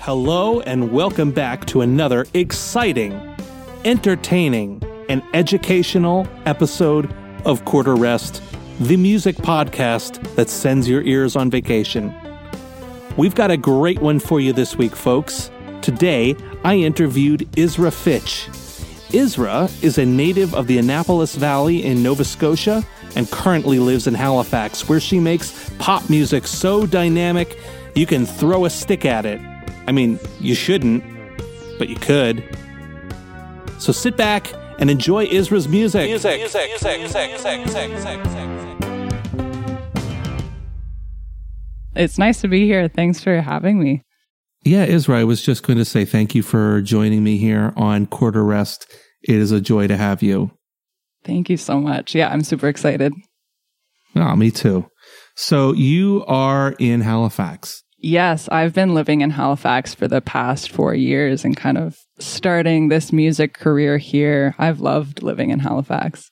Hello, and welcome back to another exciting, entertaining, and educational episode of Quarter Rest, the music podcast that sends your ears on vacation. We've got a great one for you this week, folks. Today, I interviewed Isra Fitch. Isra is a native of the Annapolis Valley in Nova Scotia and currently lives in Halifax, where she makes pop music so dynamic you can throw a stick at it. I mean, you shouldn't, but you could. So sit back and enjoy Isra's music. Music, music, music, music, music, music, music, It's nice to be here. Thanks for having me. Yeah, Isra, I was just going to say thank you for joining me here on Quarter Rest. It is a joy to have you. Thank you so much. Yeah, I'm super excited. Oh, me too. So you are in Halifax. Yes, I've been living in Halifax for the past four years and kind of starting this music career here. I've loved living in Halifax.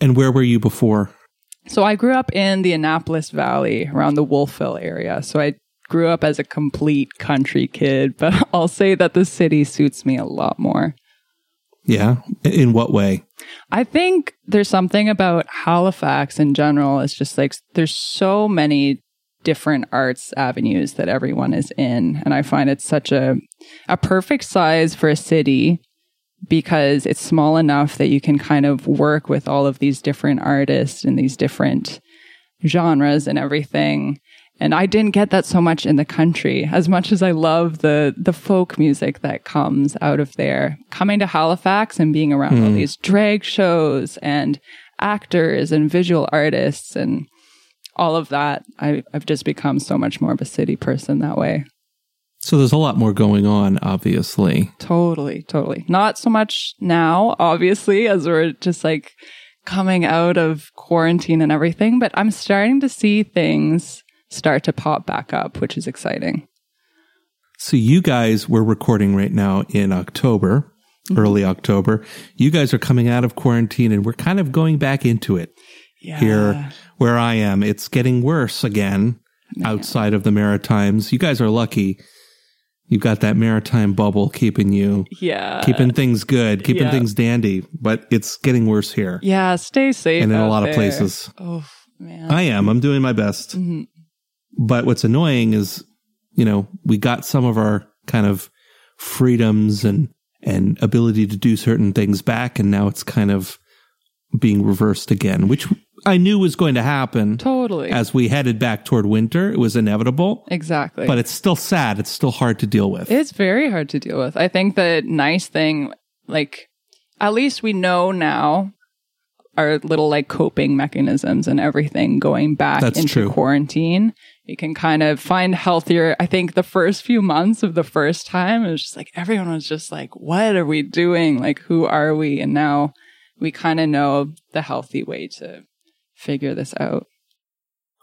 And where were you before? So I grew up in the Annapolis Valley around the Wolfville area. So I grew up as a complete country kid, but I'll say that the city suits me a lot more. Yeah. In what way? I think there's something about Halifax in general. It's just like there's so many different arts avenues that everyone is in. And I find it's such a, a perfect size for a city because it's small enough that you can kind of work with all of these different artists and these different genres and everything. And I didn't get that so much in the country. As much as I love the the folk music that comes out of there, coming to Halifax and being around mm. all these drag shows and actors and visual artists and all of that, I, I've just become so much more of a city person that way. So there's a lot more going on, obviously. Totally, totally. Not so much now, obviously, as we're just like coming out of quarantine and everything, but I'm starting to see things start to pop back up, which is exciting. So you guys we're recording right now in October, mm-hmm. early October. You guys are coming out of quarantine and we're kind of going back into it. Yeah. Here where I am, it's getting worse again Man. outside of the Maritimes. You guys are lucky. You've got that maritime bubble keeping you, yeah, keeping things good, keeping yeah. things dandy. But it's getting worse here. Yeah, stay safe. And in a lot there. of places. Oh man, I am. I'm doing my best. Mm-hmm. But what's annoying is, you know, we got some of our kind of freedoms and and ability to do certain things back, and now it's kind of being reversed again, which I knew was going to happen. Totally. As we headed back toward winter, it was inevitable. Exactly. But it's still sad. It's still hard to deal with. It's very hard to deal with. I think the nice thing, like, at least we know now our little like coping mechanisms and everything going back That's into true. quarantine. You can kind of find healthier. I think the first few months of the first time, it was just like everyone was just like, what are we doing? Like, who are we? And now we kind of know the healthy way to figure this out.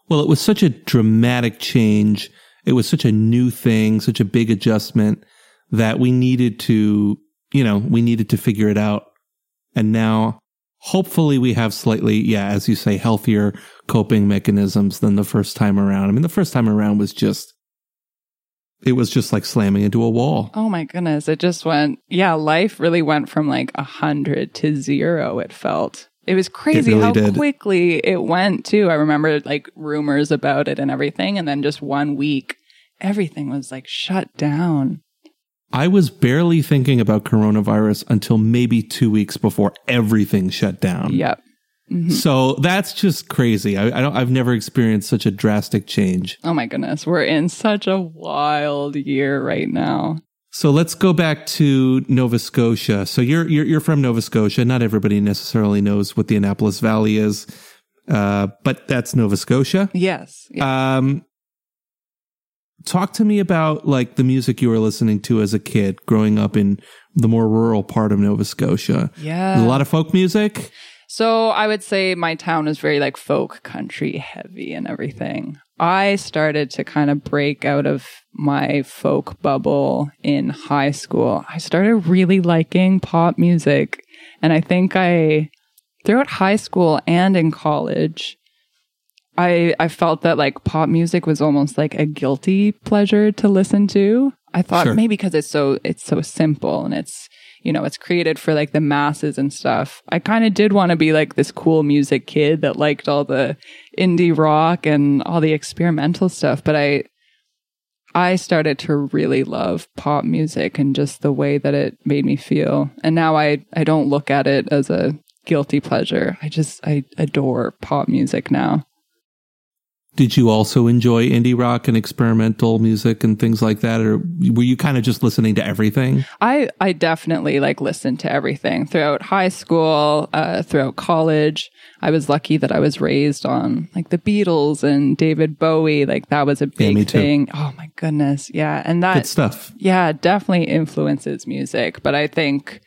Well, it was such a dramatic change. It was such a new thing, such a big adjustment that we needed to, you know, we needed to figure it out. And now hopefully we have slightly, yeah, as you say, healthier coping mechanisms than the first time around. I mean, the first time around was just it was just like slamming into a wall. Oh my goodness. It just went, yeah, life really went from like a hundred to zero, it felt. It was crazy it really how did. quickly it went too. I remember like rumors about it and everything. And then just one week, everything was like shut down. I was barely thinking about coronavirus until maybe two weeks before everything shut down. Yep. Mm-hmm. So that's just crazy. I, I, don't. I've never experienced such a drastic change. Oh my goodness, we're in such a wild year right now. So let's go back to Nova Scotia. So you're you're, you're from Nova Scotia. Not everybody necessarily knows what the Annapolis Valley is, uh, but that's Nova Scotia. Yes. Yeah. Um, talk to me about like the music you were listening to as a kid, growing up in the more rural part of Nova Scotia. Yeah, a lot of folk music. So I would say my town is very like folk country heavy and everything. I started to kind of break out of my folk bubble in high school. I started really liking pop music. And I think I, throughout high school and in college, I, I felt that like pop music was almost like a guilty pleasure to listen to. I thought Sure. maybe because it's so it's so simple and it's you know it's created for like the masses and stuff. I kind of did want to be like this cool music kid that liked all the indie rock and all the experimental stuff, but I I started to really love pop music and just the way that it made me feel. And now I I don't look at it as a guilty pleasure. I just I adore pop music now. Did you also enjoy indie rock and experimental music and things like that? Or were you kind of just listening to everything? I I definitely like listened to everything throughout high school, uh, throughout college. I was lucky that I was raised on like the Beatles and David Bowie. Like that was a big too. thing. Oh my goodness, yeah, and that Good stuff. yeah, definitely influences music. But I think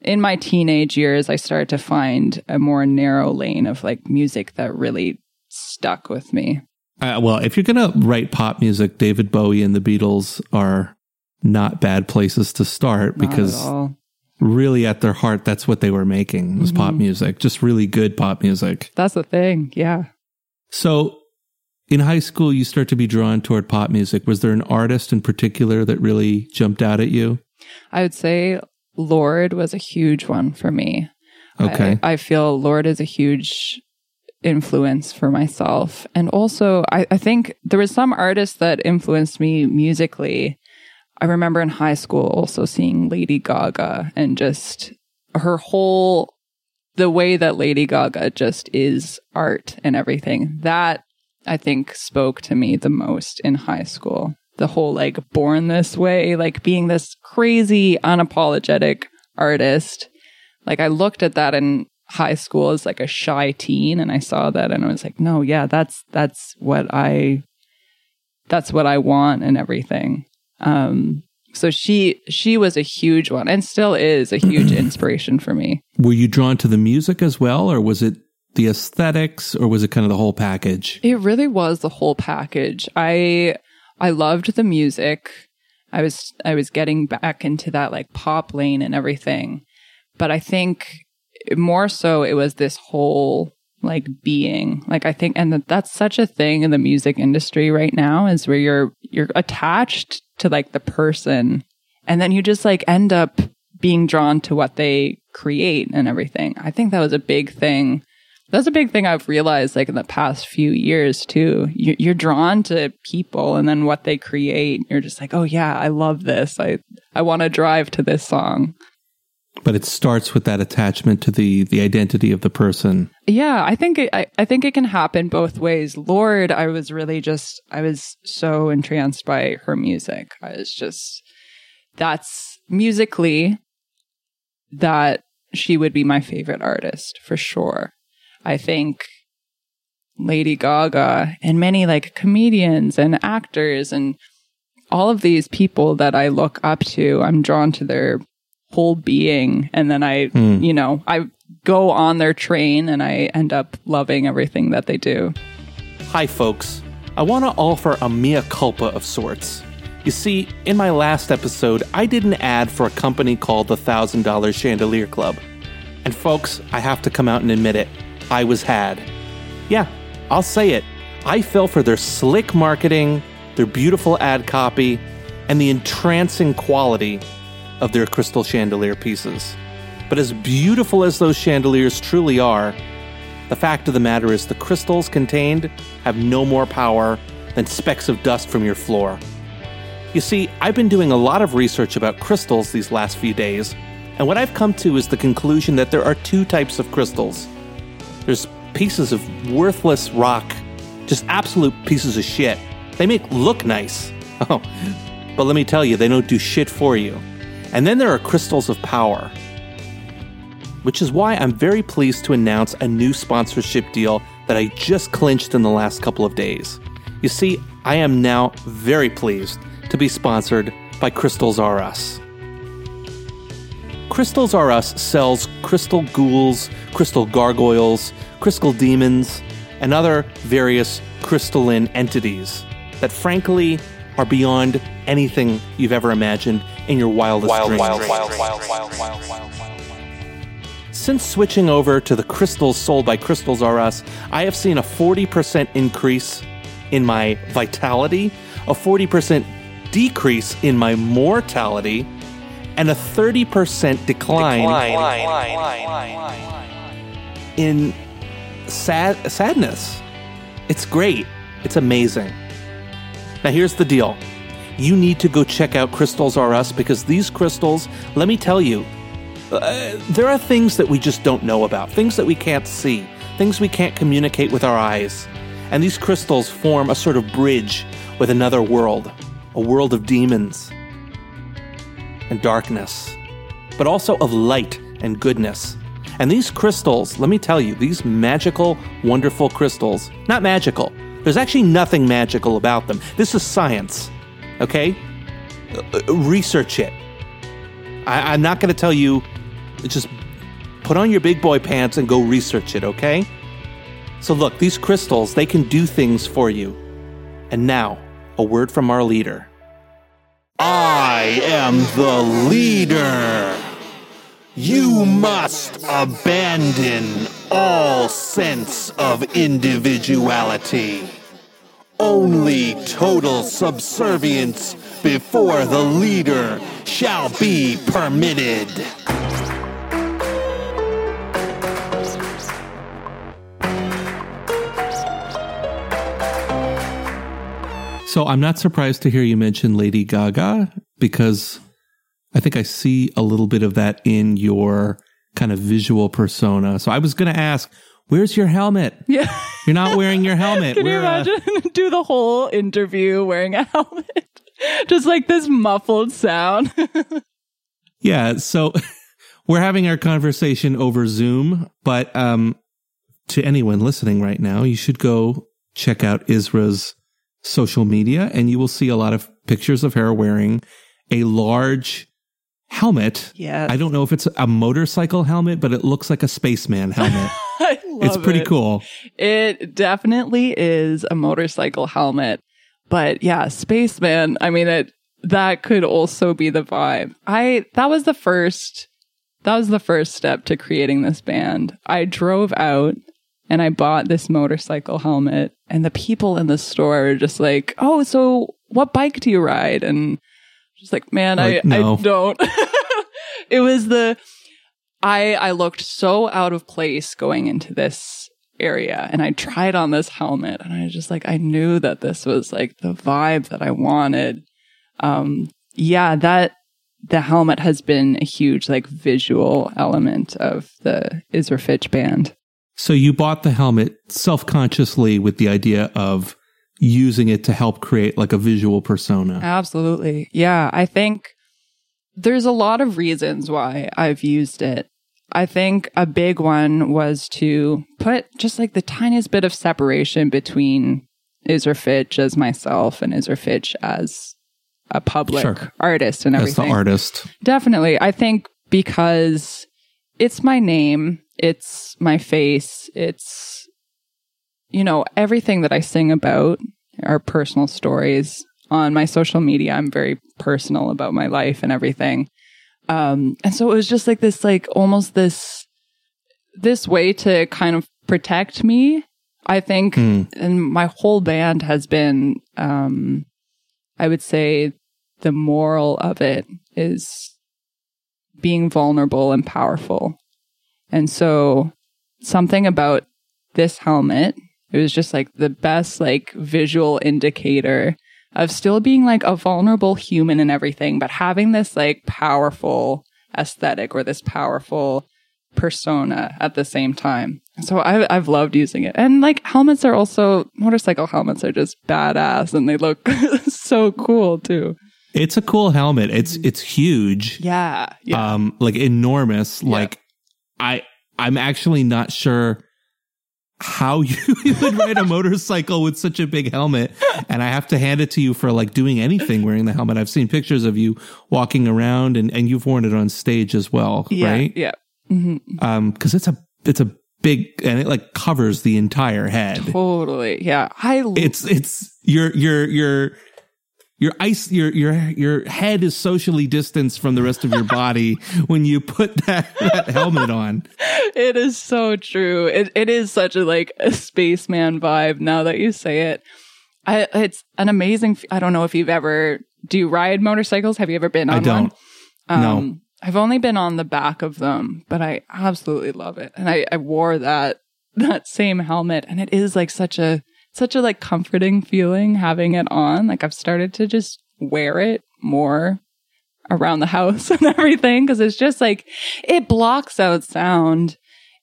in my teenage years, I started to find a more narrow lane of like music that really stuck with me. Uh, well, if you're going to write pop music, David Bowie and the Beatles are not bad places to start Not because at really at their heart, that's what they were making was pop music, just really good pop music. that's the thing. Yeah. So in high school, you start to be drawn toward pop music. Was there an artist in particular that really jumped out at you? I would say Lorde was a huge one for me. Okay. I, I feel Lorde is a huge influence for myself. And also, I, I think there was some artists that influenced me musically. I remember in high school also seeing Lady Gaga and just her whole, the way that Lady Gaga just is art and everything. That I think spoke to me the most in high school. The whole like born this way, like being this crazy, unapologetic artist. Like I looked at that in high school as like a shy teen and I saw that and I was like, no, yeah, that's that's what I that's what I want and everything. Um so she she was a huge one and still is a huge inspiration for me. Were you drawn to the music as well, or was it the aesthetics, or was it kind of the whole package? It really was the whole package. I I loved the music. I was I was getting back into that like pop lane and everything. But I think more so it was this whole like being. Like I think and that that's such a thing in the music industry right now is where you're you're attached to like the person and then you just like end up being drawn to what they create and everything. I think that was a big thing that's a big thing I've realized, like in the past few years too. You- You're drawn to people and then what they create. You're just like, oh yeah, I love this. I I want to drive to this song. But it starts with that attachment to the the identity of the person. Yeah, I think it, I I think it can happen both ways. Lorde, I was really just I was so entranced by her music. I was just that's musically that she would be my favorite artist for sure. I think Lady Gaga and many like comedians and actors and all of these people that I look up to, I'm drawn to their whole being. And then I, hmm. you know, I go on their train and I end up loving everything that they do. Hi, folks. I want to offer a mea culpa of sorts. You see, in my last episode, I did an ad for a company called the $1,000 Chandelier Club. And folks, I have to come out and admit it. I was had. Yeah, I'll say it. I fell for their slick marketing, their beautiful ad copy, and the entrancing quality of their crystal chandelier pieces. But as beautiful as those chandeliers truly are, the fact of the matter is the crystals contained have no more power than specks of dust from your floor. You see, I've been doing a lot of research about crystals these last few days, and what I've come to is the conclusion that there are two types of crystals. There's pieces of worthless rock, just absolute pieces of shit. They make look nice. Oh, but let me tell you, they don't do shit for you. And then there are crystals of power which is why I'm very pleased to announce a new sponsorship deal that I just clinched in the last couple of days. You see, I am now very pleased to be sponsored by Crystals R Us. Crystals R Us sells crystal ghouls, crystal gargoyles, crystal demons, and other various crystalline entities that frankly are beyond anything you've ever imagined in your wildest dreams. Since switching over to the crystals sold by Crystals R Us, I have seen a 40% increase in my vitality, a 40% decrease in my mortality and a 30% decline, in sad sadness. It's great. It's amazing. Now here's the deal. You need to go check out Crystals R Us because these crystals, let me tell you, uh, there are things that we just don't know about, things that we can't see, things we can't communicate with our eyes. And these crystals form a sort of bridge with another world, a world of demons and darkness, but also of light and goodness. And these crystals, let me tell you, these magical, wonderful crystals, not magical. There's actually nothing magical about them. This is science, okay? Uh, research it. I, I'm not going to tell you, just put on your big boy pants and go research it, okay? So, look, these crystals, they can do things for you. And now, a word from our leader. I am the leader. You must abandon all sense of individuality. Only total subservience before the leader shall be permitted. So I'm not surprised to hear you mention Lady Gaga because I think I see a little bit of that in your kind of visual persona. So I was going to ask, where's your helmet? Yeah. You're not wearing your helmet. Can you Where, uh, imagine? Do the whole interview wearing a helmet. Just like this muffled sound. yeah. So we're having our conversation over Zoom, but um, to anyone listening right now, you should go check out Isra's social media and you will see a lot of pictures of her wearing a large helmet. Yeah. I don't know if it's a motorcycle helmet, but it looks like a spaceman helmet. I love it's pretty it. cool. It definitely is a motorcycle helmet. But yeah, Spaceman, I mean it that could also be the vibe. I that was the first that was the first step to creating this band. I drove out and I bought this motorcycle helmet and the people in the store were just like, "Oh, so what bike do you ride?" And just like, "Man, Like, I no. I don't." it was the I I looked so out of place going into this area and I tried on this helmet and I was just like I knew that this was like the vibe that I wanted. Um yeah, that the helmet has been a huge like visual element of the Isra Fitch band. So you bought the helmet self consciously with the idea of using it to help create like a visual persona. Absolutely. Yeah, I think there's a lot of reasons why I've used it. I think a big one was to put just like the tiniest bit of separation between Isra Fitch as myself and Isra Fitch as a public Sure. artist and everything. As the artist. Definitely. I think because it's my name, it's my face, it's, you know, everything that I sing about are personal stories. On my social media, I'm very personal about my life and everything. Um, and so it was just like this, like almost this, this way to kind of protect me. I think, Hmm. and my whole band has been, um, I would say the moral of it is being vulnerable and powerful. And so something about this helmet, it was just like the best like visual indicator of still being like a vulnerable human and everything, but having this like powerful aesthetic or this powerful persona at the same time. So I've, I've loved using it. And like helmets are also, motorcycle helmets are just badass and they look so cool too. It's a cool helmet. It's it's huge. Yeah. Yeah. Um like enormous. Like I I'm actually not sure how you would ride a motorcycle with such a big helmet and i have to hand it to you for like doing anything wearing the helmet i've seen pictures of you walking around and, and you've worn it on stage as well yeah. right Yeah. hmm um because it's a it's a big and it like covers the entire head Totally. Yeah. I l- it's it's your your your your ice your your your head is socially distanced from the rest of your body when you put that, that helmet on it is so true. It it is such a like a spaceman vibe now that you say it. I it's an amazing i don't know if you've ever do you ride motorcycles? Have you ever been on I don't. one? No. Um, I've only been on the back of them, but I absolutely love it. And I, I wore that that same helmet, and it is like such a such a like comforting feeling having it on. Like I've started to just wear it more around the house and everything because it's just like it blocks out sound.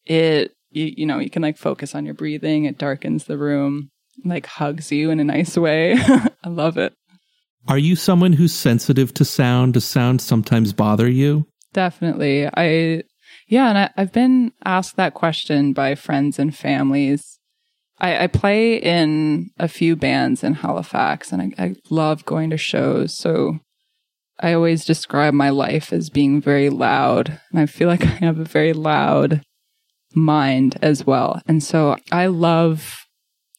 It you, you know you can like focus on your breathing. It darkens the room, like hugs you in a nice way. I love it. Are you someone who's sensitive to sound? Does sound sometimes bother you? Definitely. I, yeah, and I, I've been asked that question by friends and families. I, I play in a few bands in Halifax and I, I love going to shows. So I always describe my life as being very loud. And I feel like I have a very loud mind as well. And so I love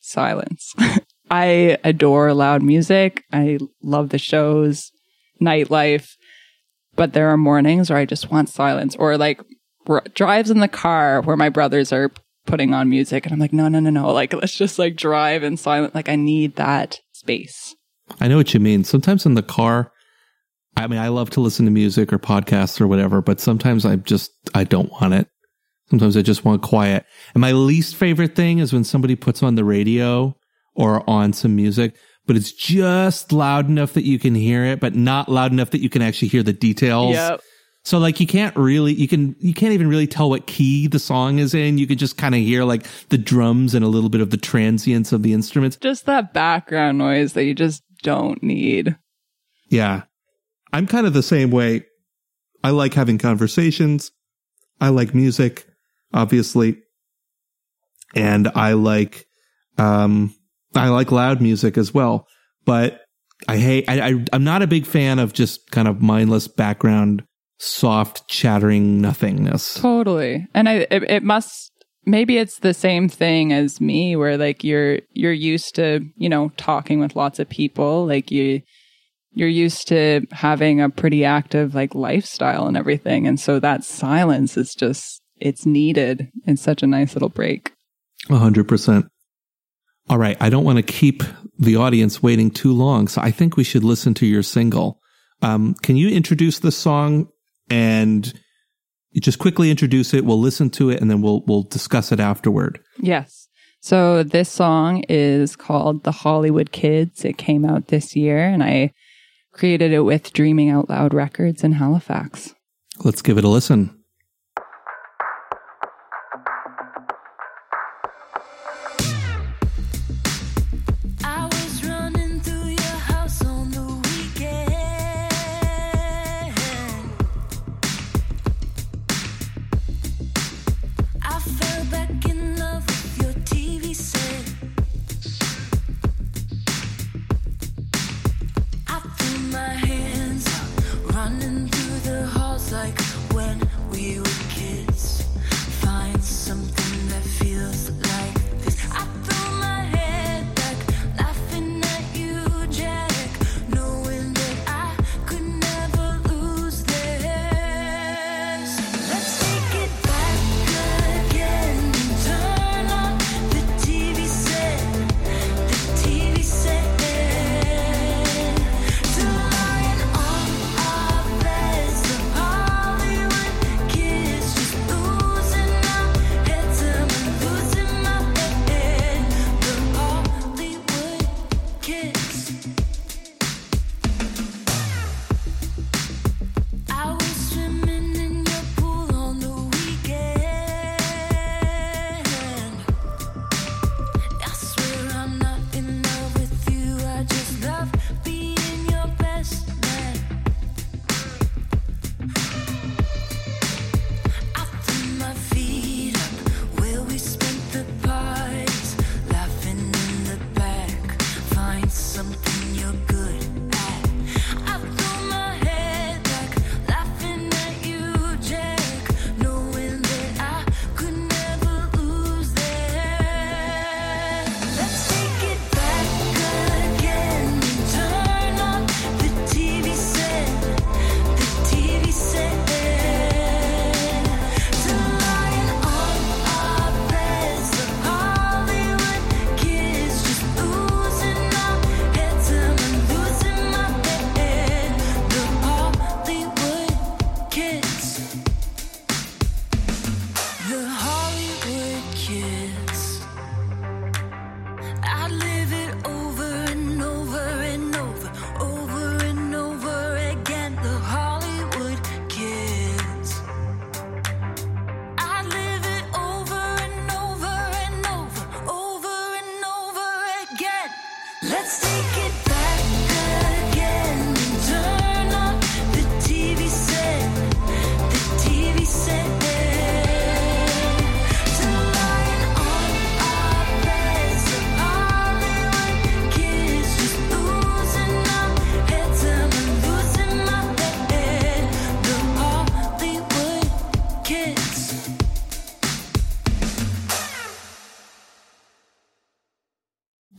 silence. I adore loud music. I love the shows, nightlife, but there are mornings where I just want silence or like r- drives in the car where my brothers are putting on music and I'm like, no, no, no, no. Like, let's just like drive in silent. Like, I need that space. I know what you mean. Sometimes in the car, I mean, I love to listen to music or podcasts or whatever, but sometimes I just, I don't want it. Sometimes I just want quiet. And my least favorite thing is when somebody puts on the radio or on some music, but it's just loud enough that you can hear it, but not loud enough that you can actually hear the details. Yep. So like you can't really, you can, you can't even really tell what key the song is in. You can just kind of hear like the drums and a little bit of the transients of the instruments. Just that background noise that you just don't need. Yeah. I'm kind of the same way. I like having conversations. I like music, obviously. And I like, um, I like loud music as well, but I hate, I, I, I'm not a big fan of just kind of mindless background, soft chattering nothingness. Totally. And I, it, it must, maybe it's the same thing as me where like you're, you're used to, you know, talking with lots of people. Like you, you're used to having a pretty active like lifestyle and everything. And so that silence is just, it's needed. It's such a nice little break. A hundred percent. All right. I don't want to keep the audience waiting too long. So I think we should listen to your single. Um, can you introduce the song and you just quickly introduce it? We'll listen to it and then we'll, we'll discuss it afterward. Yes. So this song is called The Hollywood Kids. It came out this year and I created it with Dreaming Out Loud Records in Halifax. Let's give it a listen.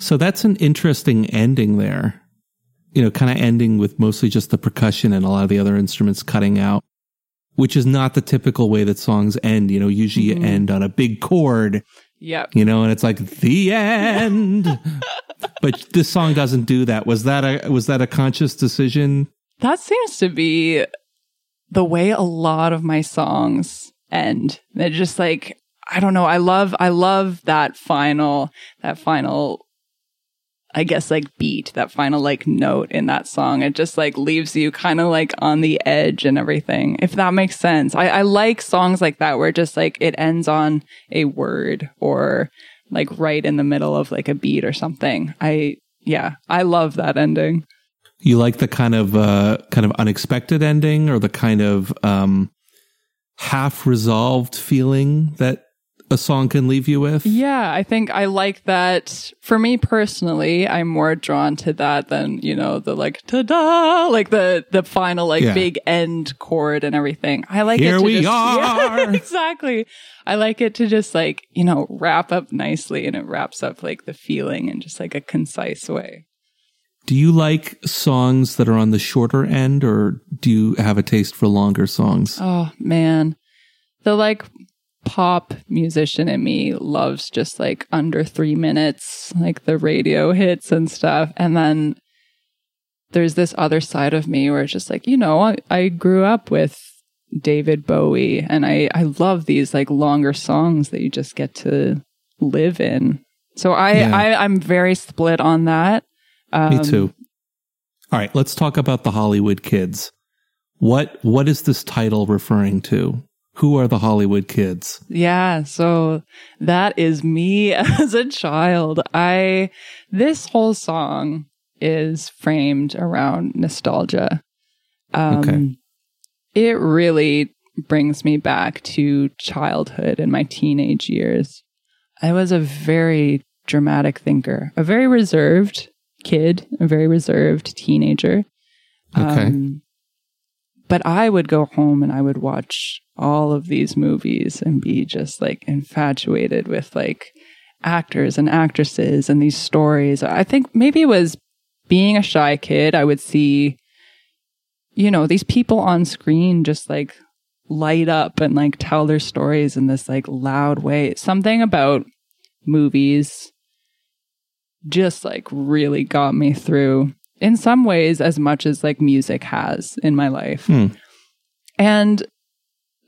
So that's an interesting ending there. You know, kind of ending with mostly just the percussion and a lot of the other instruments cutting out, which is not the typical way that songs end. You know, usually you mm-hmm. end on a big chord, Yep. you know, and it's like the end. but this song doesn't do that. Was that a was that a conscious decision? That seems to be the way a lot of my songs end. They're just like, I don't know. I love, I love that final, that final, I guess like beat, that final like note in that song. It just like leaves you kind of like on the edge and everything, if that makes sense. I, I like songs like that where just like it ends on a word or like right in the middle of like a beat or something. I, yeah, I love that ending. You like the kind of uh kind of unexpected ending or the kind of um half resolved feeling that a song can leave you with? Yeah, I think I like that. For me personally, I'm more drawn to that than, you know, the like ta-da, like the the final like Yeah. big end chord and everything. I like Here it to we just, are. Yeah, exactly. I like it to just like, you know, wrap up nicely and it wraps up like the feeling in just like a concise way. Do you like songs that are on the shorter end or do you have a taste for longer songs? Oh man. The like pop musician in me loves just like under three minutes, like the radio hits and stuff. And then there's this other side of me where it's just like, you know, I, I grew up with David Bowie and I, I love these like longer songs that you just get to live in. So I, Yeah. I I'm very split on that. Um, Me too. All right, let's talk about the Hollywood kids. What what is this title referring to? Who are the Hollywood kids? Yeah, so that is me as a child. I this whole song is framed around nostalgia. Um Okay. it really brings me back to childhood and my teenage years. I was a very dramatic thinker, a very reserved kid, a very reserved teenager. Okay. Um, but I would go home and I would watch all of these movies and be just like infatuated with like actors and actresses and these stories. I think maybe it was being a shy kid, I would see, you know, these people on screen just like light up and like tell their stories in this like loud way. Something about movies just like really got me through in some ways as much as like music has in my life. Hmm. And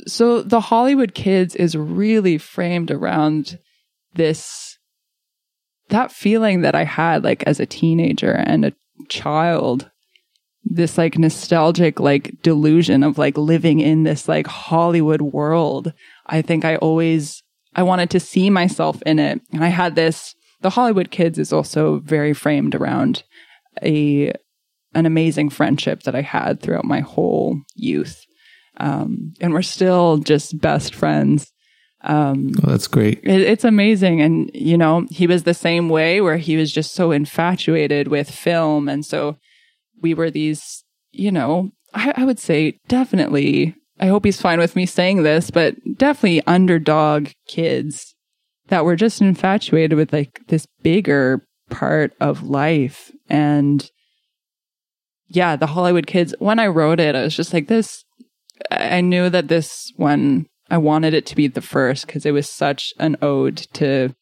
so the Hollywood kids is really framed around this that feeling that I had like as a teenager and a child this like nostalgic like delusion of like living in this like Hollywood world. I think I always I wanted to see myself in it. And I had this the Hollywood kids is also very framed around a an amazing friendship that I had throughout my whole youth. Um, and we're still just best friends. Um, Oh, that's great. it, it's amazing. And, you know, he was the same way where he was just so infatuated with film. And so we were these, you know, I, I would say definitely, I hope he's fine with me saying this, but definitely underdog kids that were just infatuated with like this bigger part of life. And yeah, the Hollywood kids, when I wrote it, I was just like, this, I knew that this one, I wanted it to be the first because it was such an ode to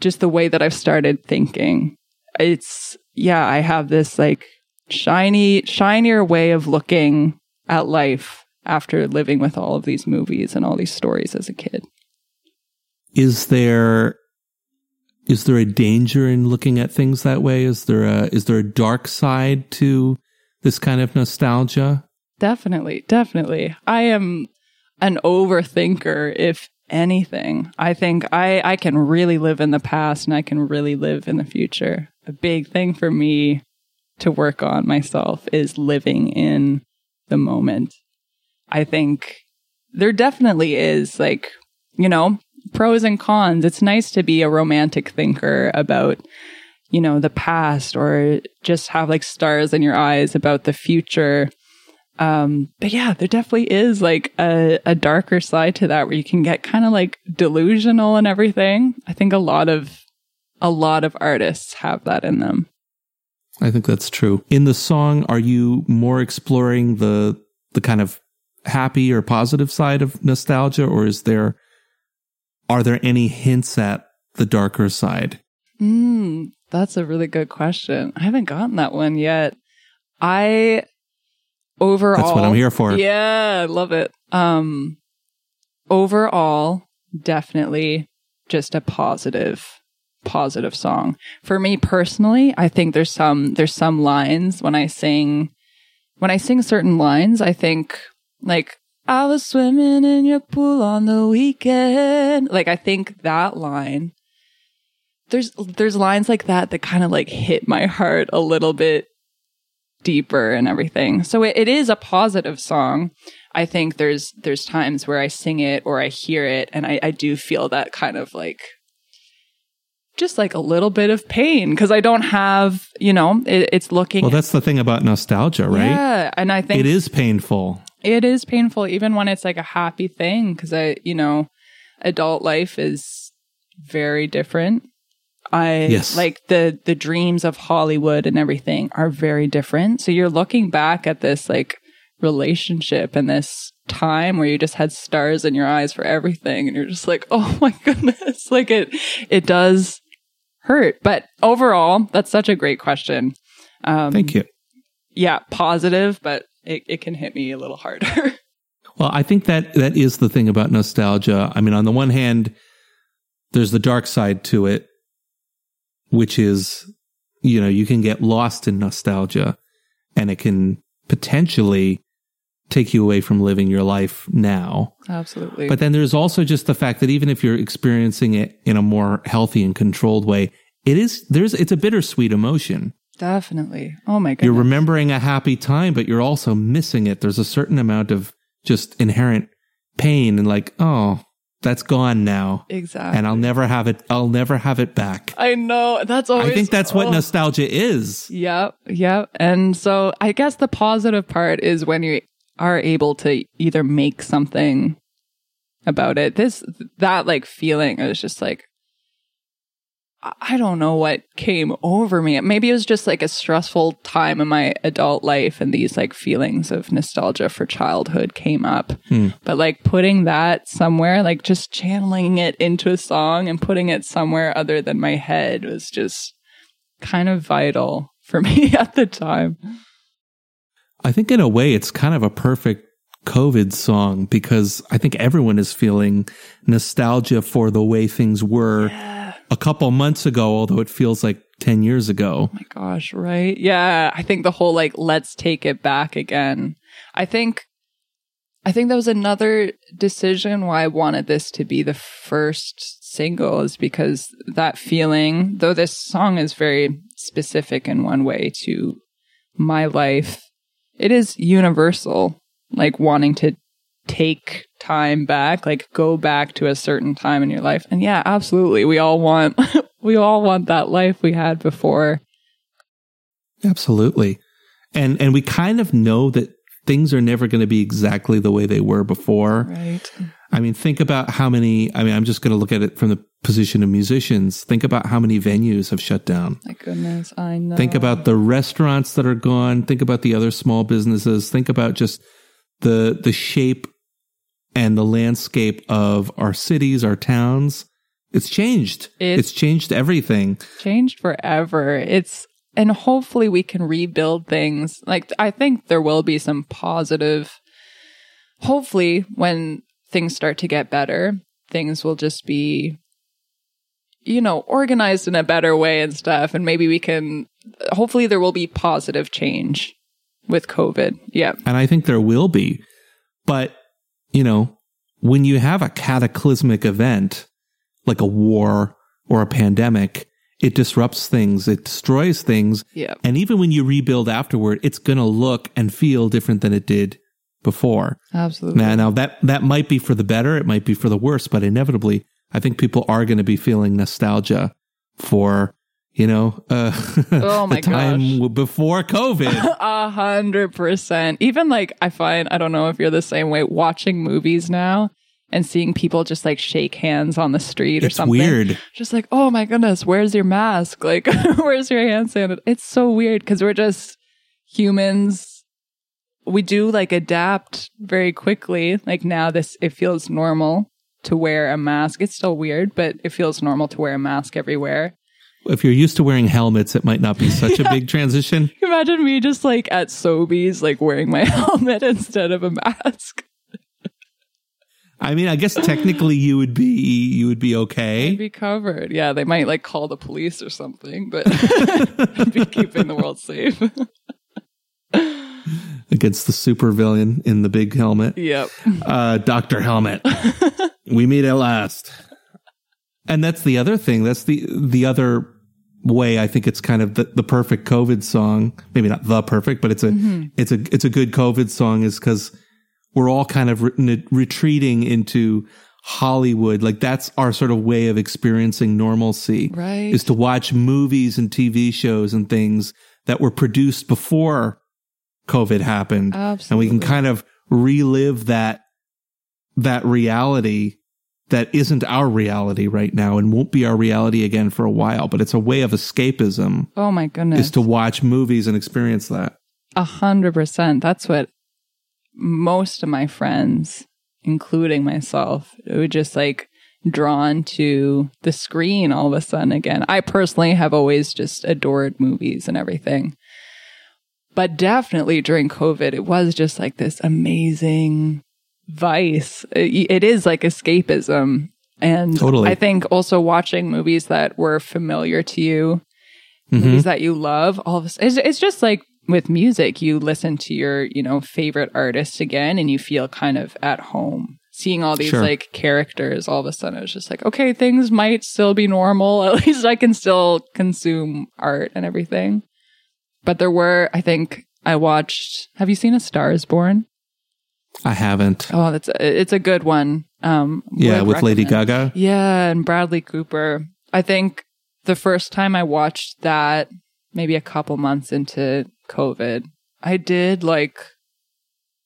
just the way that I've started thinking. It's, yeah, I have this like shiny, shinier way of looking at life after living with all of these movies and all these stories as a kid. Is there is there a danger in looking at things that way? Is there a is there a dark side to this kind of nostalgia? Definitely, definitely. I am an overthinker, if anything. I think I, I can really live in the past and I can really live in the future. A big thing for me to work on myself is living in the moment. I think there definitely is like, you know, pros and cons. It's nice to be a romantic thinker about, you know, the past or just have like stars in your eyes about the future. Um, but yeah, there definitely is like a, a darker side to that where you can get kind of like delusional and everything. I think a lot of a lot of artists have that in them. I think that's true. In the song, are you more exploring the the kind of happy or positive side of nostalgia, or is there are there any hints at the darker side? Mm, that's a really good question. I haven't gotten that one yet. I overall That's what I'm here for. Yeah, I love it. Um overall, definitely just a positive positive song. For me personally, I think there's some there's some lines when I sing when I sing certain lines, I think like I was swimming in your pool on the weekend. Like I think that line there's there's lines like that that kind of like hit my heart a little bit deeper and everything. So it, it is a positive song. I think there's there's times where I sing it or I hear it and I, I do feel that kind of like just like a little bit of pain because I don't have, you know, it, it's looking Well, that's the thing about nostalgia, right? Yeah, and I think It is painful. It is painful even when it's like a happy thing because I, you know, adult life is very different. I Yes. like the the dreams of Hollywood and everything are very different. So you're looking back at this like relationship and this time where you just had stars in your eyes for everything and you're just like, "Oh my goodness." Like it it does hurt. But overall, that's such a great question. Um Thank you. yeah, positive, but it, it can hit me a little harder. Well, I think that that is the thing about nostalgia. I mean, on the one hand, there's the dark side to it, which is, you know, you can get lost in nostalgia and it can potentially take you away from living your life now. Absolutely. But then there's also just the fact that even if you're experiencing it in a more healthy and controlled way, it is, there's, it's a bittersweet emotion. Definitely. Oh my god. You're remembering a happy time, but you're also missing it. There's a certain amount of just inherent pain and like, oh, that's gone now. exactly. And I'll never have it. I'll never have it back. I know. That's always. I think that's what oh. nostalgia is. Yep. Yep. And so I guess the positive part is when you are able to either make something about it. This, that like feeling is just like, I- don't know what came over me. Maybe it was just like a stressful time in my adult life and these like feelings of nostalgia for childhood came up. Hmm. But like putting that somewhere, like just channeling it into a song and putting it somewhere other than my head was just kind of vital for me at the time. I think in a way it's kind of a perfect COVID song because I think everyone is feeling nostalgia for the way things were a couple months ago, although it feels like 10 years ago. Oh my gosh, right? Yeah, I think the whole like let's take it back again. I think I think that was another decision why I wanted this to be the first single is because that feeling, though this song is very specific in one way to my life, it is universal, like wanting to take time back, like go back to a certain time in your life. And yeah, absolutely. We all want we all want that life we had before. Absolutely. And and we kind of know that things are never going to be exactly the way they were before. Right. I mean, think about how many I mean, I'm just going to look at it from the position of musicians. Think about how many venues have shut down. My goodness, I know. Think about the restaurants that are gone. Think about the other small businesses. Think about just the the shape and the landscape of our cities, our towns. It's changed. It's- it's changed everything. changed forever. It's and hopefully we can rebuild things. Like I think there will be some positive hopefully when things start to get better, things will just be you know, organized in a better way and stuff and maybe we can hopefully there will be positive change with COVID. Yeah. And I think there will be. But, you know, when you have a cataclysmic event like a war or a pandemic, it disrupts things, it destroys things. Yeah. And even when you rebuild afterward, it's going to look and feel different than it did before. Absolutely. Now, now that, that might be for the better. It might be for the worse, but inevitably, I think people are going to be feeling nostalgia for, you know, uh, Oh my the time gosh. before COVID. A hundred percent. Even like I find I don't know if you're the same way watching movies now. and seeing people just like shake hands on the street or It's something. weird. Just like, oh my goodness, where's your mask? Like, where's your hand sanitizer? It's so weird because we're just humans. We do like adapt very quickly. Like now, this it feels normal to wear a mask. It's still weird, but it feels normal to wear a mask everywhere. If you're used to wearing helmets, it might not be such a big transition. Imagine me just like at Sobeys, like wearing my helmet instead of a mask. I mean, I guess technically you would be you would be okay. be covered. Yeah, they might like call the police or something, but I'd be keeping the world safe. against the supervillain in the big helmet. yep. Uh, Dr. Helmet. we meet at last. And that's the other thing. That's the the other way I think it's kind of the, the perfect COVID song. Maybe not the perfect, but it's a mm-hmm. it's a it's a good COVID song is because we're all kind of re- retreating into Hollywood. Like that's our sort of way of experiencing normalcy. Right. Is to watch movies and TV shows and things that were produced before COVID happened. And we can kind of relive that that reality that isn't our reality right now and won't be our reality again for a while, but it's a way of escapism Oh my goodness. is to watch movies and experience that. A hundred percent. That's what most of my friends, including myself, were just like drawn to the screen all of a sudden again. I personally have always just adored movies and everything. But definitely during COVID, it was just like this amazing vice. It, it is like escapism. And Totally. I think also watching movies that were familiar to you Mm-hmm. movies that you love all of a sudden, it's, it's just like with music you listen to your you know favorite artist again and you feel kind of at home seeing all these Sure. like characters all of a sudden it was just like okay things might still be normal at least i can still consume art and everything but there were i think i watched have you seen a star is born I haven't. oh that's it's a good one um yeah, with Lady. Gaga. Yeah, and Bradley Cooper. I think the first time I watched that, maybe a couple months into COVID, I did like,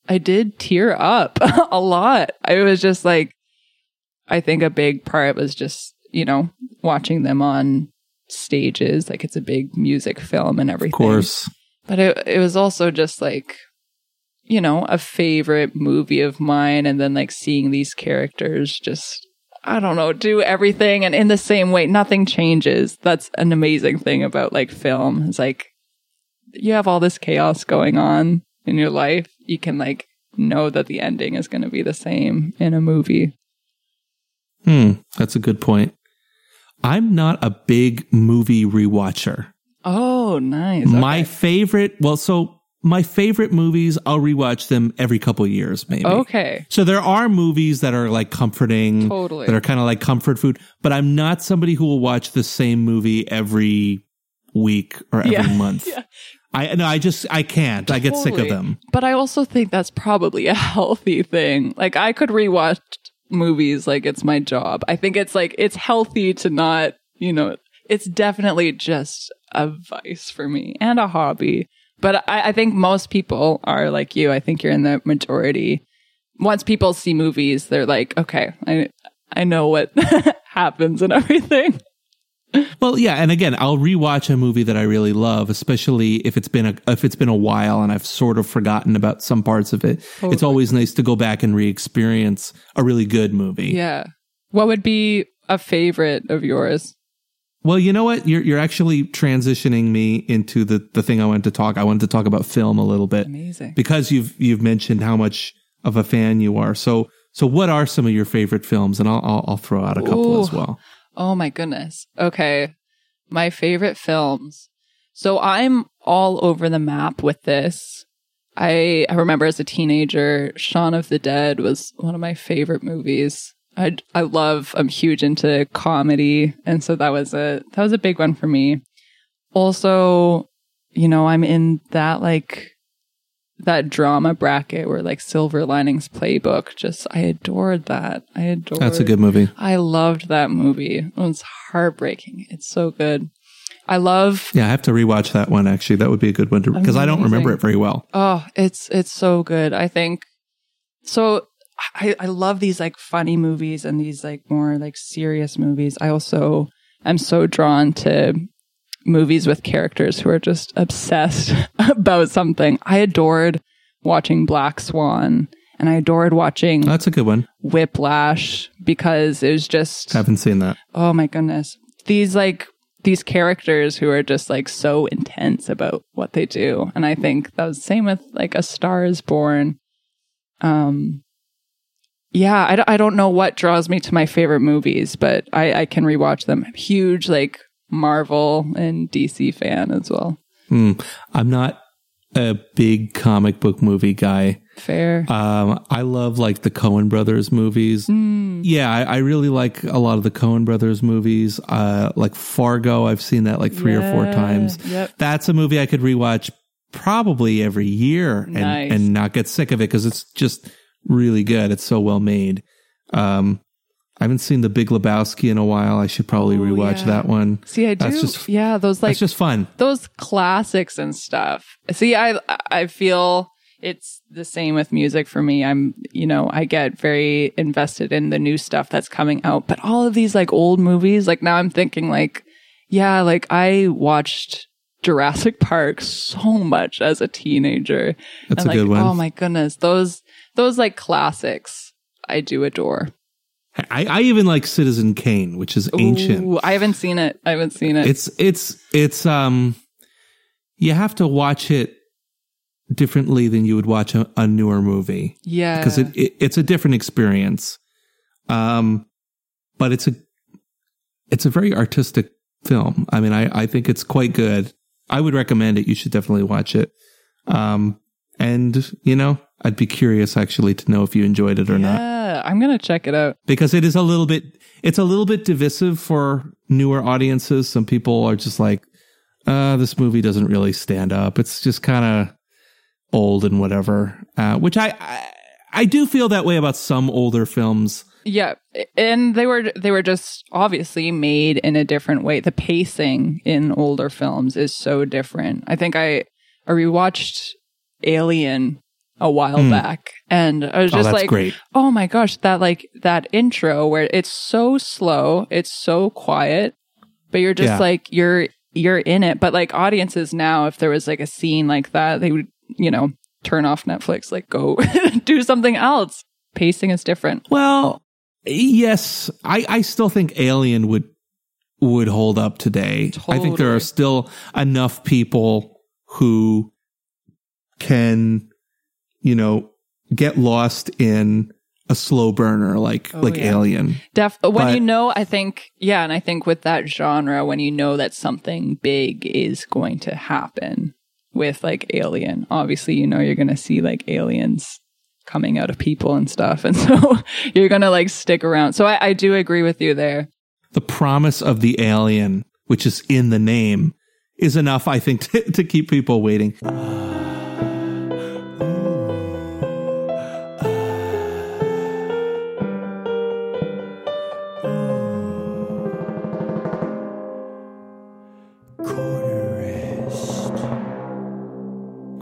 I did tear up a lot. I was just like, I think a big part was just, you know, watching them on stages. Like it's a big music film and everything. Of course. But it it was also just like, you know, a favorite movie of mine, and then like seeing these characters just, I don't know, do everything, and in the same way, nothing changes. That's an amazing thing about like film. It's like you have all this chaos going on in your life, you can like know that the ending is going to be the same in a movie. Hmm, that's a good point. I'm not a big movie rewatcher. Oh, nice. My favorite, well, so my favorite movies, I'll rewatch them every couple years, maybe. okay. So there are movies that are like comforting, Totally. that are kind of like comfort food, but I'm not somebody who will watch the same movie every week or every Yeah. month. Yeah. I no, I just I can't. I get sick of them. But I also think that's probably a healthy thing. Like I could rewatch movies like it's my job. I think it's like it's healthy to not, you know, it's definitely just a vice for me and a hobby. But I, I think most people are like you. I think you're in the majority. Once people see movies, they're like, okay, I I know what happens and everything. Well, yeah, and again, I'll rewatch a movie that I really love, especially if it's been a if it's been a while and I've sort of forgotten about some parts of it. It's always nice to go back and re-experience a really good movie. Yeah. What would be a favorite of yours? Well, you know what? You're you're actually transitioning me into the the thing I wanted to talk. I wanted to talk about film a little bit Amazing. because you've you've mentioned how much of a fan you are. So so what are some of your favorite films? And I'll I'll, I'll throw out a couple Ooh. as well. Oh my goodness. Okay. My favorite films. So I'm all over the map with this. I, I remember as a teenager, Shaun of the Dead was one of my favorite movies. I, I love, I'm huge into comedy. And so that was a, that was a big one for me. Also, you know, I'm in that like, that drama bracket where like Silver Linings Playbook, just, I adored that. I adored That's a good movie. I loved that movie. It was heartbreaking. It's so good. I love Yeah, I have to rewatch that one actually. That would be a good one to because I don't remember it very well. oh, it's it's so good. I think so I, I love these like funny movies and these like more like serious movies. I also am so drawn to movies with characters who are just obsessed about something. I adored watching Black Swan and I adored watching That's a good one. Whiplash because it was just I Haven't seen that. oh my goodness. These like these characters who are just like so intense about what they do. And I think that was the same with like A Star is Born. Um yeah, I, d- I don't know what draws me to my favorite movies, but I, I can rewatch them. Huge like Marvel and DC fan as well. Hmm. I'm not a big comic book movie guy. Fair. Um, I love like the Coen brothers movies. Hmm. Yeah, I, I really like a lot of the Coen brothers movies. Uh, like Fargo, I've seen that like three or four times. yep. That's a movie I could rewatch probably every year and, Nice. and not get sick of it because it's just really good. It's so well made. Um, I haven't seen The Big Lebowski in a while. I should probably Oh, rewatch yeah. that one. See, I do. That's just- yeah, those like That's just fun. those classics and stuff. See, I I feel it's the same with music for me. I'm, you know, I get very invested in the new stuff that's coming out, but all of these like old movies, like now I'm thinking like, yeah, like I watched Jurassic Park so much as a teenager. That's and a like, good one. Oh my goodness, those those like classics I do adore. I, I even like Citizen Kane, which is ancient. Ooh, I haven't seen it. I haven't seen it. It's it's it's um you have to watch it differently than you would watch a, a newer movie yeah. because it, it it's a different experience. Um but it's a it's a very artistic film. I mean I I think it's quite good. I would recommend it. You should definitely watch it. Um and you know, I'd be curious actually to know if you enjoyed it or not yeah, I'm gonna check it out. because it is a little bit it's a little bit divisive for newer audiences some people are just like uh this movie doesn't really stand up it's just kind of old and whatever uh which I, I i do feel that way about some older films Yeah, and they were they were just obviously made in a different way. The pacing in older films is so different. I think I I rewatched Alien a while hmm. back, and I was oh just that's like, great oh my gosh, that like that intro where it's so slow, it's so quiet, but you're just Yeah. like you're you're in it. But like audiences now, if there was like a scene like that, they would you know turn off Netflix, like go do something else. Pacing is different. well yes i i still think alien would would hold up today i think there are still enough people who can you know get lost in a slow burner like Oh, like yeah. alien Def when But- you know, I think, yeah, and I think with that genre, when you know that something big is going to happen with like Alien, obviously, you know, you're going to see like aliens coming out of people and stuff. And so you're going to like stick around. So I, I do agree with you there. the promise of the alien which is in the name is enough i think to, to keep people waiting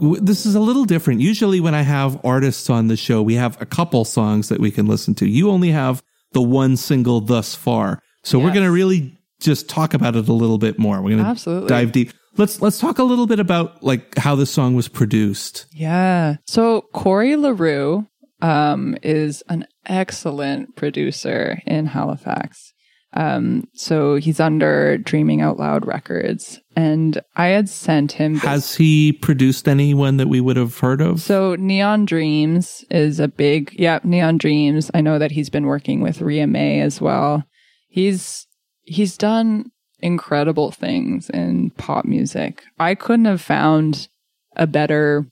W- this is a little different. Usually, when I have artists on the show, we have a couple songs that we can listen to. You only have the one single thus far. So we're going to really just talk about it a little bit more. We're going to Absolutely. dive deep. Let's let's talk a little bit about like how the song was produced. Yeah. So Corey LaRue um, is an excellent producer in Halifax. Um, so he's under Dreaming Out Loud Records. And I had sent him this Has he produced anyone that we would have heard of? So Neon Dreams is a big, yeah, Neon Dreams. I know that he's been working with Ria Mae as well. He's he's done incredible things in pop music. I couldn't have found a better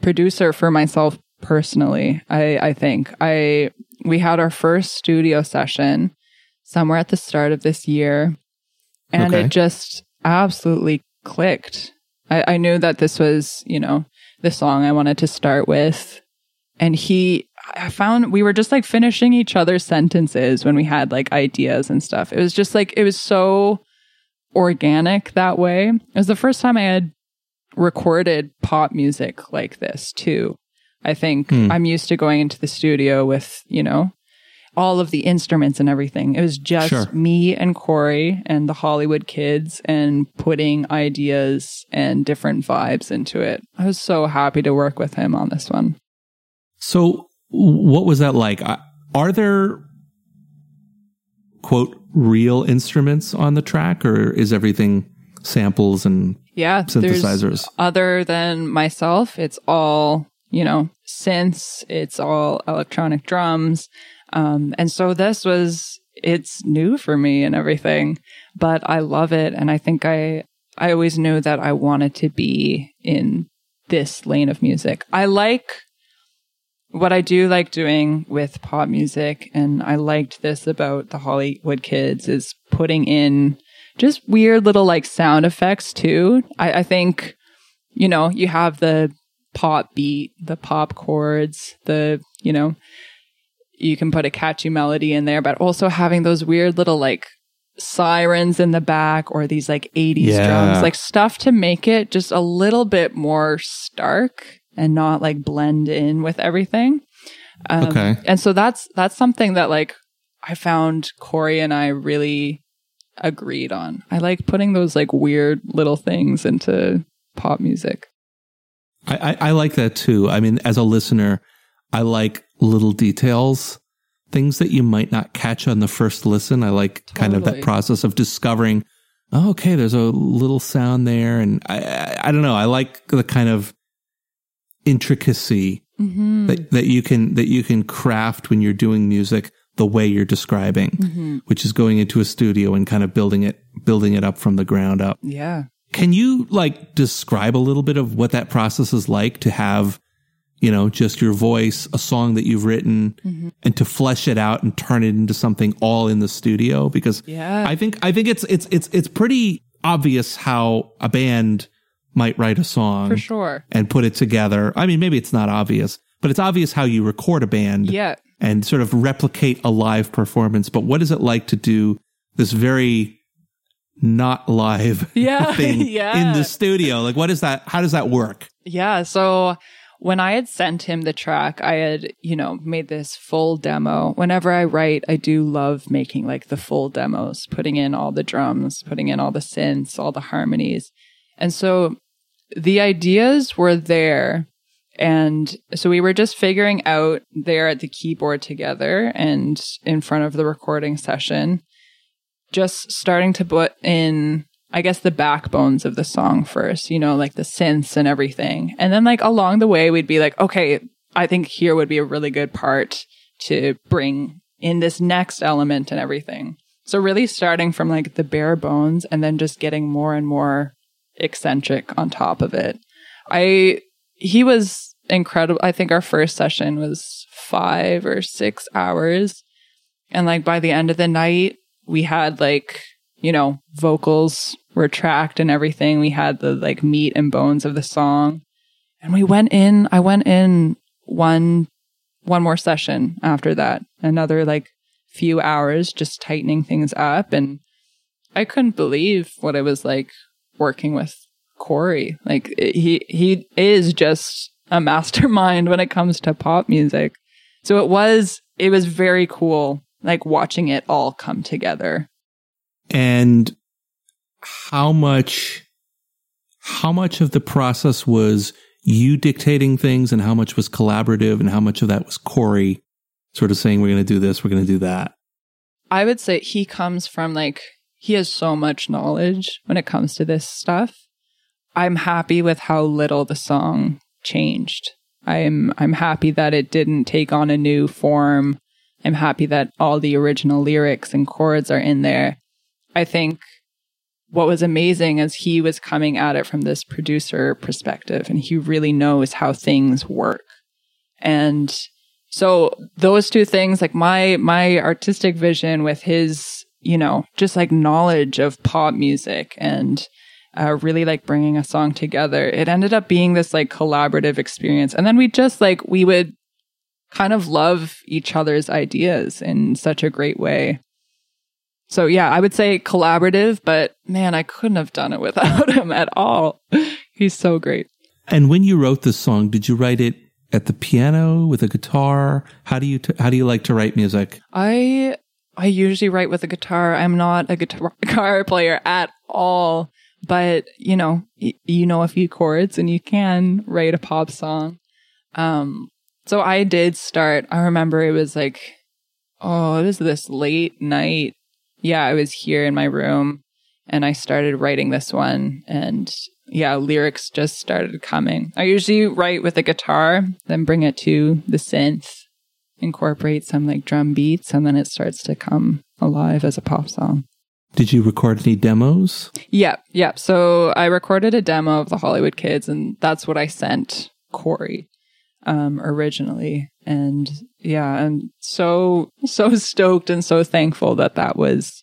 producer for myself personally. I I think I we had our first studio session somewhere at the start of this year, and Okay. it just absolutely clicked. I, I knew that this was, you know, the song I wanted to start with. And he, I found we were just like finishing each other's sentences when we had like ideas and stuff. It was just like, it was so organic that way. It was the first time I had recorded pop music like this too. I think hmm. I'm used to going into the studio with, you know, all of the instruments and everything. It was just Sure. me and Corey and the Hollywood kids and putting ideas and different vibes into it. I was so happy to work with him on this one. So, what was that like? Are there quote real instruments on the track, or is everything samples and Yeah, synthesizers? other than myself, it's all, you know, synths, it's all electronic drums. Um, and so this was, it's new for me and everything, but I love it. And I think I, I always knew that I wanted to be in this lane of music. I like what I do like doing with pop music, and I liked this about the Hollywood kids is putting in just weird little like sound effects too. I, I think, you know, you have the pop beat, the pop chords, the, you know, you can put a catchy melody in there, but also having those weird little like sirens in the back or these like 80s Yeah. drums, like stuff to make it just a little bit more stark and not like blend in with everything. Um, Okay. And so that's that's something that like I found Corey and I really agreed on. I like putting those like weird little things into pop music. I, I, I like that too. I mean, as a listener, I like little details, things that you might not catch on the first listen. I like kind of that process of discovering, oh, okay, there's a little sound there. And I, I, I don't know. I like the kind of intricacy Mm-hmm. that, that you can, that you can craft when you're doing music the way you're describing, Mm-hmm. which is going into a studio and kind of building it, building it up from the ground up. Yeah. Can you like describe a little bit of what that process is like to have, you know, just your voice, a song that you've written, Mm-hmm. and to flesh it out and turn it into something all in the studio? Because Yeah. I think I think it's it's it's it's pretty obvious how a band might write a song For sure. and put it together. I mean, maybe it's not obvious, but it's obvious how you record a band Yeah. and sort of replicate a live performance. But what is it like to do this very not live Yeah, thing yeah. in the studio? Like, what is that? How does that work? Yeah. So when I had sent him the track, I had, you know, made this full demo. Whenever I write, I do love making like the full demos, putting in all the drums, putting in all the synths, all the harmonies. And so the ideas were there. And so we were just figuring out there at the keyboard together and in front of the recording session, just starting to put in I guess the backbones of the song first, you know, like the synths and everything. And then like along the way we'd be like, okay, I think here would be a really good part to bring in this next element and everything. So really starting from like the bare bones and then just getting more and more eccentric on top of it. I he was incredible. I think our first session was 5 or 6 hours. And like by the end of the night, we had like, you know, vocals were tracked and everything. We had the like meat and bones of the song. And we went in, I went in one one more session after that. Another like few hours just tightening things up and I couldn't believe what it was like working with Corey. Like it- he he is just a mastermind when it comes to pop music. So it was it was very cool like watching it all come together. And how much, how much of the process was you dictating things, and how much was collaborative, and how much of that was Corey sort of saying, "We're going to do this, we're going to do that." I would say he comes from like he has so much knowledge when it comes to this stuff. I'm happy with how little the song changed. I'm I'm happy that it didn't take on a new form. I'm happy that all the original lyrics and chords are in there. I think what was amazing is he was coming at it from this producer perspective and he really knows how things work. And so those two things, like my my artistic vision with his, you know, just like knowledge of pop music and uh, really like bringing a song together, it ended up being this like collaborative experience. And then we just like we would kind of love each other's ideas in such a great way. So yeah, I would say collaborative, but man, I couldn't have done it without him at all. He's so great. And when you wrote this song, did you write it at the piano with a guitar? How do you t- how do you like to write music? I I usually write with a guitar. I'm not a guitar, guitar player at all, but you know, y- you know a few chords and you can write a pop song. Um, so I did start. I remember it was like, oh, it was this late night. Yeah, I was here in my room and I started writing this one and yeah, lyrics just started coming. I usually write with a guitar, then bring it to the synth incorporate some like drum beats and then it starts to come alive as a pop song. Did you record any demos? Yep, yep. So I recorded a demo of the Hollywood Kids and that's what I sent Corey um originally. And yeah, I'm so so stoked and so thankful that that was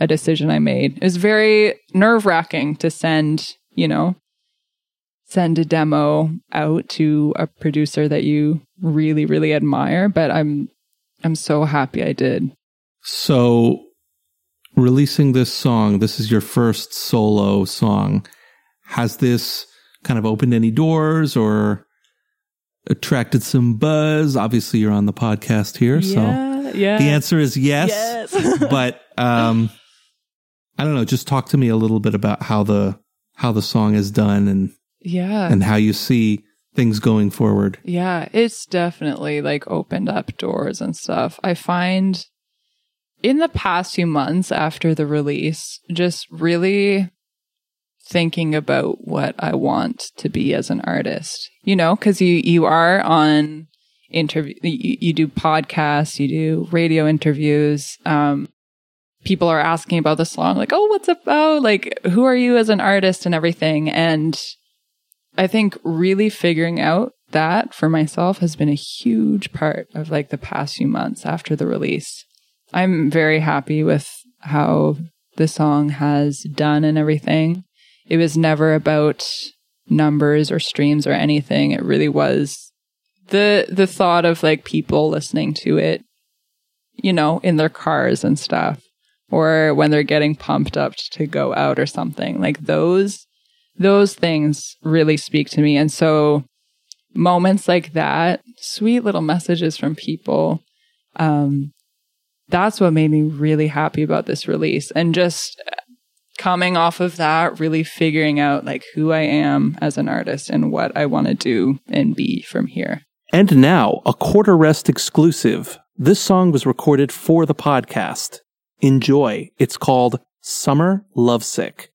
a decision I made. It was very nerve-wracking to send, you know, send a demo out to a producer that you really really admire but i'm i'm so happy i did So, releasing this song, this is your first solo song. Has this kind of opened any doors or attracted some buzz? Obviously, you're on the podcast here, so yeah the answer is yes. yes but um, I don't know. Just talk to me a little bit about how the how the song is done and yeah and how you see things going forward. yeah it's definitely like opened up doors and stuff i find in the past few months after the release just really thinking about what i want to be as an artist you know because you you are on interview you, you do podcasts you do radio interviews um people are asking about the song like oh what's about? Like who are you as an artist? and everything. And i think really figuring out that for myself has been a huge part of like the past few months after the release. I'm very happy with how the song has done and everything it was never about numbers or streams or anything. It really was the the thought of like people listening to it you know in their cars and stuff or when they're getting pumped up to go out or something. Like those those things really speak to me. And so moments like that sweet little messages from people um that's what made me really happy about this release. And just coming off of that really figuring out like who i am as an artist and what i want to do and be from here And now, a quarter rest exclusive. This song was recorded for the podcast. Enjoy. It's called Summer Lovesick.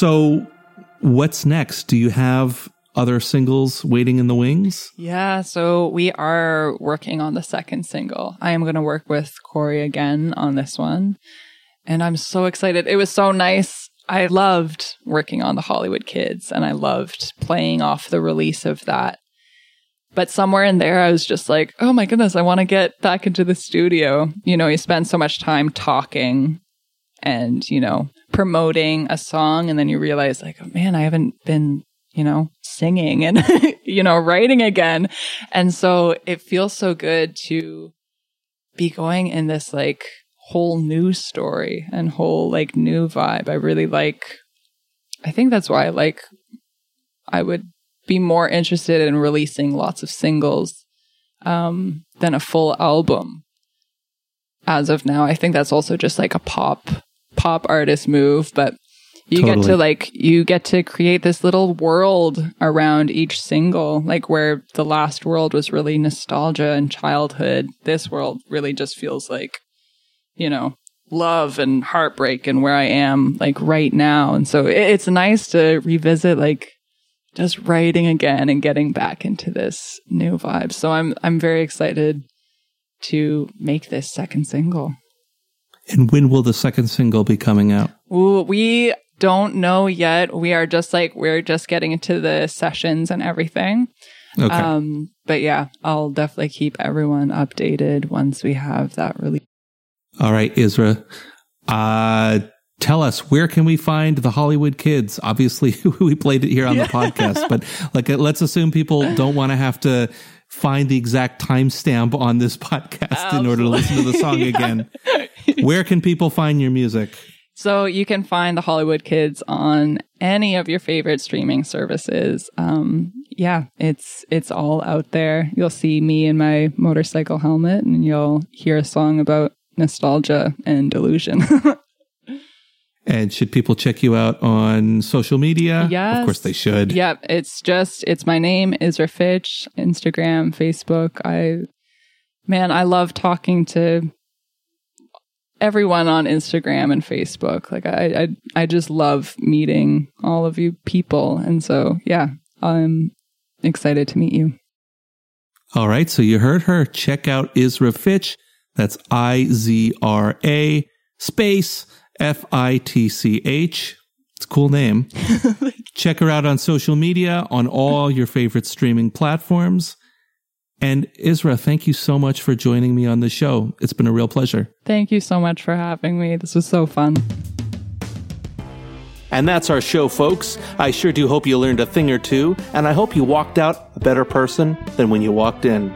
So, what's next? Do you have other singles waiting in the wings? Yeah, so we are working on the second single. I am going to work with Corey again on this one. And I'm so excited. It was so nice. I loved working on the Hollywood Kids and I loved playing off the release of that. But somewhere in there, I was just like, oh my goodness, I want to get back into the studio. You know, you spend so much time talking and, you know, promoting a song. And then you realize, like, oh man, I haven't been, you know, singing and, you know, writing again. And so it feels so good to be going in this like whole new story and whole like new vibe. I really like, I think that's why like, I would be more interested in releasing lots of singles um, than a full album as of now. I think that's also just like a pop pop artist move, but you get to like you get to create this little world around each single, like where the last world was really nostalgia and childhood. This world really just feels like, you know, love and heartbreak and where I am like right now. And so it, it's nice to revisit like just writing again and getting back into this new vibe. So I'm I'm very excited to make this second single. And when will the second single be coming out? Ooh, we don't know yet. We are just like we're just getting into the sessions and everything. Okay. Um, but yeah, I'll definitely keep everyone updated once we have that release. All right, Izra. Uh, tell us where can we find the Hollywood Kids? Obviously, we played it here on the podcast, but like, let's assume people don't want to have to find the exact timestamp on this podcast in order to listen to the song again. Where can people find your music? So you can find the Hollywood Kids on any of your favorite streaming services. Um, yeah, it's it's all out there. You'll see me in my motorcycle helmet, and you'll hear a song about nostalgia and delusion. And should people check you out on social media? Yeah, Of course they should. Yep, it's just it's my name, Izra Fitch, Instagram, Facebook. I man, I love talking to everyone on Instagram and Facebook. Like I I I just love meeting all of you people. And so yeah, I'm excited to meet you. All right. So you heard her. Check out Izra Fitch. That's I Z R A space F I T C H. It's a cool name. Check her out on social media, on all your favorite streaming platforms. And Izra, thank you so much for joining me on the show. It's been a real pleasure. Thank you so much for having me. This was so fun. And that's our show, folks. I sure do hope you learned a thing or two, and I hope you walked out a better person than when you walked in.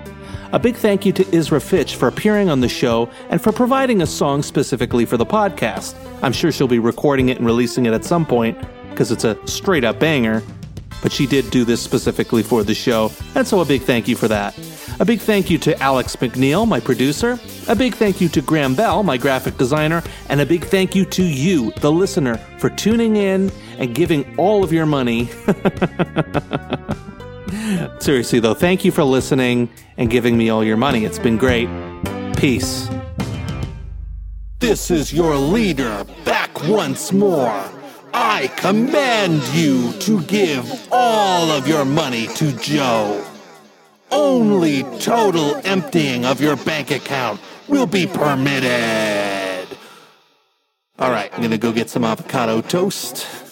A big thank you to Izra Fitch for appearing on the show and for providing a song specifically for the podcast. I'm sure she'll be recording it and releasing it at some point because it's a straight up banger. But she did do this specifically for the show, and so a big thank you for that. A big thank you to Alex McNeil, my producer. A big thank you to Graham Bell, my graphic designer. And a big thank you to you, the listener, for tuning in and giving all of your money. Seriously, though, thank you for listening and giving me all your money. It's been great. Peace. This is your leader back once more. I command you to give all of your money to Joe. Only total emptying of your bank account will be permitted. All right, I'm gonna go get some avocado toast.